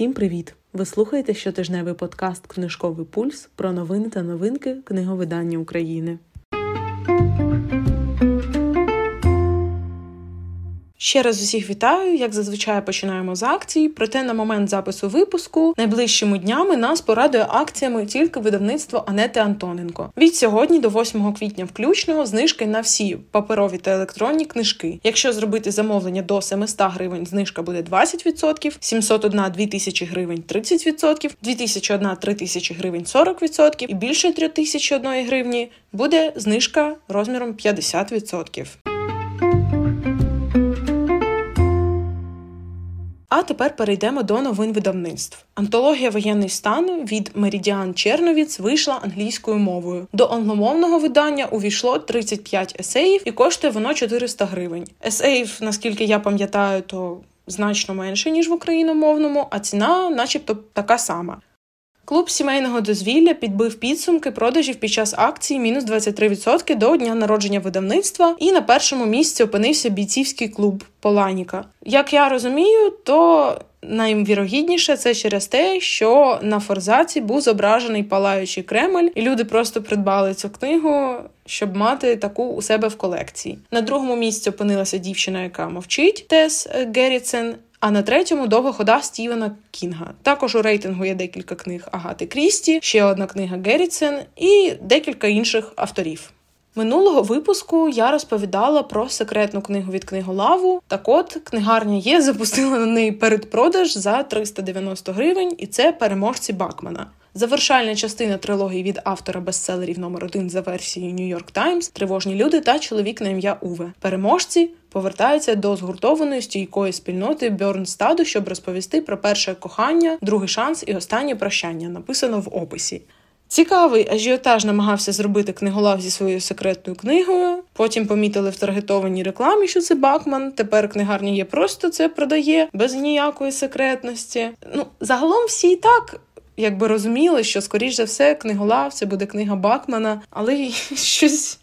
Всім привіт! Ви слухаєте щотижневий подкаст Книжковий пульс про новини та новинки книговидання України. Ще раз усіх вітаю. Як зазвичай починаємо з акцій. Проте на момент запису випуску найближчими днями нас порадує акціями тільки видавництво Анети Антоненко. Від сьогодні до 8 квітня включно знижки на всі паперові та електронні книжки. Якщо зробити замовлення до 700 гривень, знижка буде 20%, 701 – 2000 гривень 30%, 2001 – 3000 гривень 40% і більше 3001 гривні буде знижка розміром 50%. А тепер перейдемо до новин видавництв. Антологія воєнний стан від Меридіан Черновіц вийшла англійською мовою. До англомовного видання увійшло 35 есеїв і коштує воно 400 гривень. Есеїв, наскільки я пам'ятаю, то значно менше ніж в україномовному, а ціна, начебто, така сама. Клуб сімейного дозвілля підбив підсумки продажів під час акції мінус 23% до дня народження видавництва, і на першому місці опинився бійцівський клуб Поланіка. Як я розумію, то найвірогідніше це через те, що на форзаці був зображений палаючий Кремль, і люди просто придбали цю книгу, щоб мати таку у себе в колекції. На другому місці опинилася дівчина, яка мовчить Тес Геріцен. А на третьому довга хода Стівена Кінга. Також у рейтингу є декілька книг Агати Крісті, ще одна книга Геррітсен і декілька інших авторів. Минулого випуску я розповідала про секретну книгу від книголаву. Так от книгарня є запустила на неї передпродаж за 390 гривень, і це переможці Бакмана. Завершальна частина трилогії від автора бестселерів номер 1 за версією New York Times Тривожні люди та чоловік на ім'я Уве. Переможці повертаються до згуртованої стійкої спільноти Бьорнстаду, щоб розповісти про перше кохання, другий шанс і останнє прощання. Написано в описі. Цікавий ажіотаж намагався зробити книголав зі своєю секретною книгою. Потім помітили в таргетованій рекламі, що це Бакман. Тепер книгарня є просто це продає без ніякої секретності. Ну загалом всі і так якби розуміли, що, скоріш за все, книголав це буде книга Бакмана, але щось.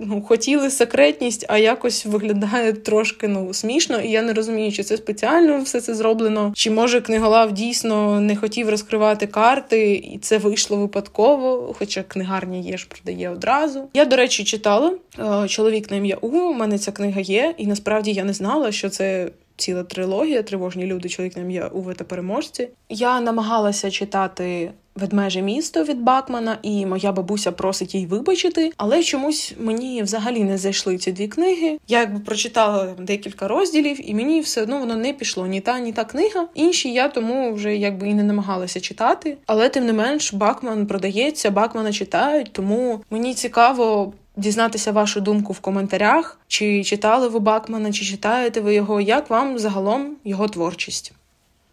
Ну, хотіли секретність, а якось виглядає трошки ну смішно, і я не розумію, чи це спеціально все це зроблено, чи може книголав дійсно не хотів розкривати карти, і це вийшло випадково. Хоча книгарня є ж продає одразу. Я, до речі, читала е, чоловік на ім'я У. У мене ця книга є, і насправді я не знала, що це ціла трилогія Тривожні люди, чоловік нам є Уве та переможці. Я намагалася читати Ведмеже місто від Бакмана, і моя бабуся просить їй вибачити, але чомусь мені взагалі не зайшли ці дві книги. Я якби прочитала декілька розділів, і мені все одно воно не пішло. Ні та, ні та книга. Інші я тому вже якби і не намагалася читати. Але тим не менш, Бакман продається, Бакмана читають, тому мені цікаво дізнатися вашу думку в коментарях, чи читали ви Бакмана, чи читаєте ви його, як вам загалом його творчість.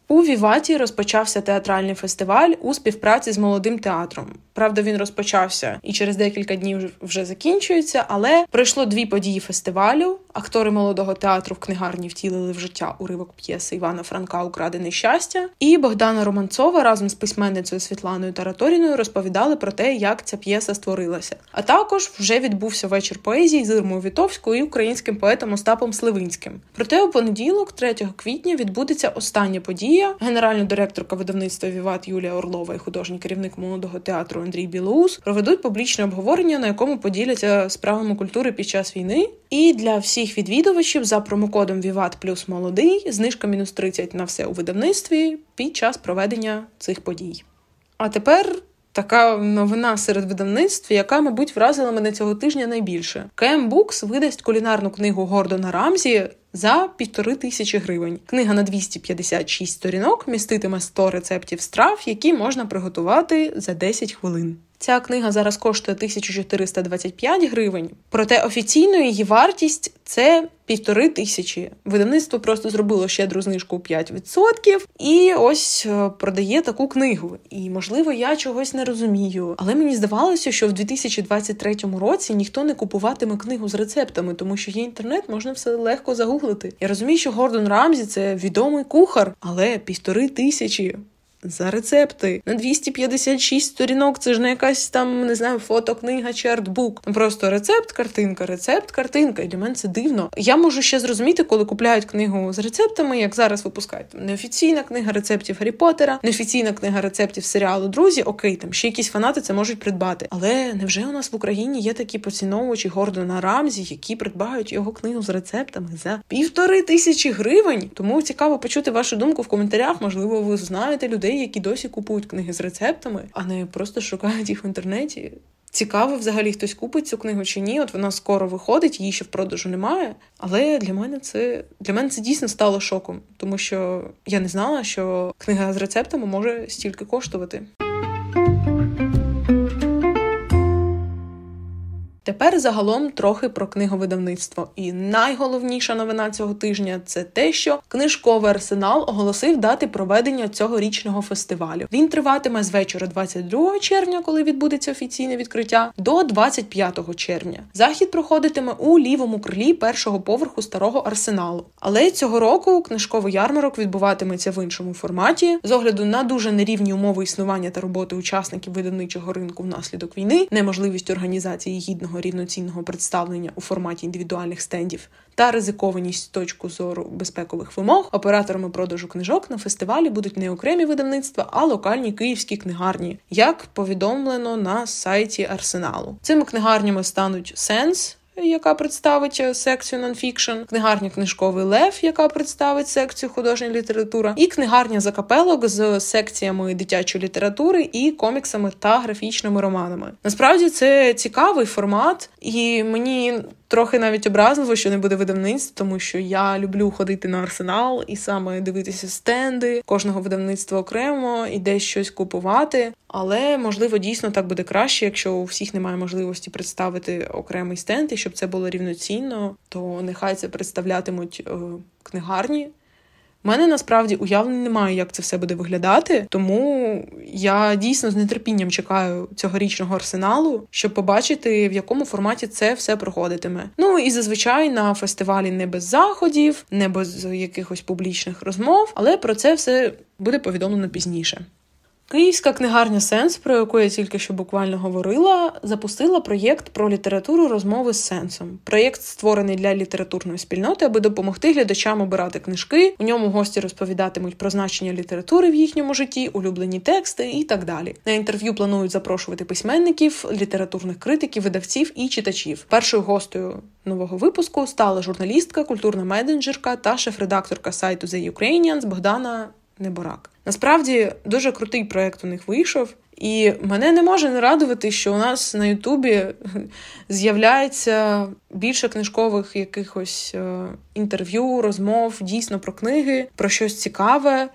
У Віваті розпочався театральний фестиваль у співпраці з молодим театром. Правда, він розпочався і через декілька днів вже закінчується, але пройшло дві події фестивалю. Актори молодого театру в книгарні втілили в життя уривок п'єси Івана Франка Украдене щастя. І Богдана Романцова разом з письменницею Світланою Тараторіною розповідали про те, як ця п'єса створилася. А також вже відбувся вечір поезії з Ірмою Вітовською і українським поетом Остапом Сливинським. Проте у понеділок, 3 квітня, відбудеться остання подія. Генеральна директорка видавництва Віват Юлія Орлова і художній керівник молодого театру Андрій Білоус проведуть публічне обговорення, на якому поділяться справами культури під час війни. І для всіх відвідувачів за промокодом Віват плюс молодий знижка мінус 30 на все у видавництві під час проведення цих подій. А тепер. Така новина серед видавництв, яка, мабуть, вразила мене цього тижня найбільше. кем Букс видасть кулінарну книгу Гордона Рамзі за півтори тисячі гривень. Книга на 256 сторінок міститиме 100 рецептів страв, які можна приготувати за 10 хвилин. Ця книга зараз коштує 1425 гривень, проте офіційно її вартість це півтори тисячі. Видавництво просто зробило щедру знижку 5% і ось е, продає таку книгу. І можливо, я чогось не розумію. Але мені здавалося, що в 2023 році ніхто не купуватиме книгу з рецептами, тому що є інтернет, можна все легко загуглити. Я розумію, що Гордон Рамзі це відомий кухар, але півтори тисячі. За рецепти на 256 сторінок. Це ж не якась там не знаю, фото, книга чи артбук. Просто рецепт, картинка, рецепт, картинка. І для мене це дивно. Я можу ще зрозуміти, коли купляють книгу з рецептами, як зараз випускають неофіційна книга рецептів Гаррі Поттера, неофіційна книга рецептів серіалу Друзі. Окей, там ще якісь фанати це можуть придбати. Але невже у нас в Україні є такі поціновувачі Гордона Рамзі, які придбають його книгу з рецептами за півтори тисячі гривень? Тому цікаво почути вашу думку в коментарях. Можливо, ви знаєте людей, які досі купують книги з рецептами, а не просто шукають їх в інтернеті. Цікаво, взагалі хтось купить цю книгу чи ні. От вона скоро виходить, її ще в продажу немає. Але для мене це для мене це дійсно стало шоком, тому що я не знала, що книга з рецептами може стільки коштувати. Тепер загалом трохи про книговидавництво. І найголовніша новина цього тижня це те, що книжковий арсенал оголосив дати проведення цьогорічного фестивалю. Він триватиме з вечора 22 червня, коли відбудеться офіційне відкриття, до 25 червня. Захід проходитиме у лівому крилі першого поверху старого арсеналу. Але цього року книжковий ярмарок відбуватиметься в іншому форматі з огляду на дуже нерівні умови існування та роботи учасників видавничого ринку внаслідок війни, неможливість організації гідного рівноцінного представлення у форматі індивідуальних стендів та ризикованість з точки зору безпекових вимог. Операторами продажу книжок на фестивалі будуть не окремі видавництва, а локальні київські книгарні, як повідомлено на сайті Арсеналу. Цими книгарнями стануть Сенс яка представить е, секцію нонфікшн, книгарня книжковий лев, яка представить секцію художня література, і книгарня закапелок з секціями дитячої літератури і коміксами та графічними романами. Насправді це цікавий формат, і мені Трохи навіть образливо, що не буде видавництв, тому що я люблю ходити на арсенал і саме дивитися стенди кожного видавництва окремо і десь щось купувати. Але можливо дійсно так буде краще, якщо у всіх немає можливості представити окремий стенд, і щоб це було рівноцінно, то нехай це представлятимуть е, книгарні. У мене насправді уявлення немає, як це все буде виглядати, тому я дійсно з нетерпінням чекаю цьогорічного арсеналу, щоб побачити, в якому форматі це все проходитиме. Ну і зазвичай на фестивалі не без заходів, не без якихось публічних розмов, але про це все буде повідомлено пізніше. Київська книгарня Сенс, про яку я тільки що буквально говорила, запустила проєкт про літературу розмови з сенсом. Проєкт створений для літературної спільноти, аби допомогти глядачам обирати книжки. У ньому гості розповідатимуть про значення літератури в їхньому житті, улюблені тексти і так далі. На інтерв'ю планують запрошувати письменників, літературних критиків, видавців і читачів. Першою гостею нового випуску стала журналістка, культурна менеджерка та шеф-редакторка сайту The Ukrainians Богдана Неборак. Насправді дуже крутий проект у них вийшов, і мене не може не радувати, що у нас на Ютубі з'являється більше книжкових якихось е, інтерв'ю, розмов дійсно про книги, про щось цікаве,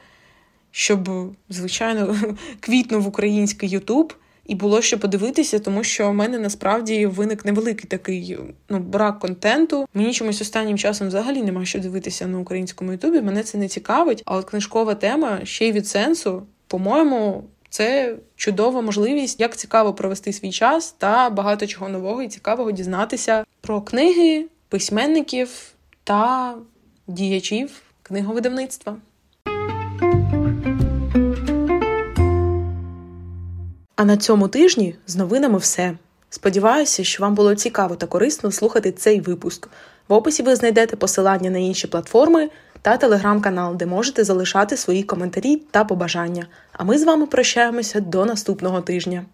щоб, звичайно, квітнув український Ютуб. І було що подивитися, тому що в мене насправді виник невеликий такий ну брак контенту. Мені чомусь останнім часом взагалі нема що дивитися на українському ютубі. Мене це не цікавить. А от книжкова тема ще й від сенсу, по-моєму. Це чудова можливість, як цікаво провести свій час та багато чого нового і цікавого дізнатися про книги, письменників та діячів книговидавництва. А на цьому тижні з новинами все. Сподіваюся, що вам було цікаво та корисно слухати цей випуск. В описі ви знайдете посилання на інші платформи та телеграм-канал, де можете залишати свої коментарі та побажання. А ми з вами прощаємося до наступного тижня.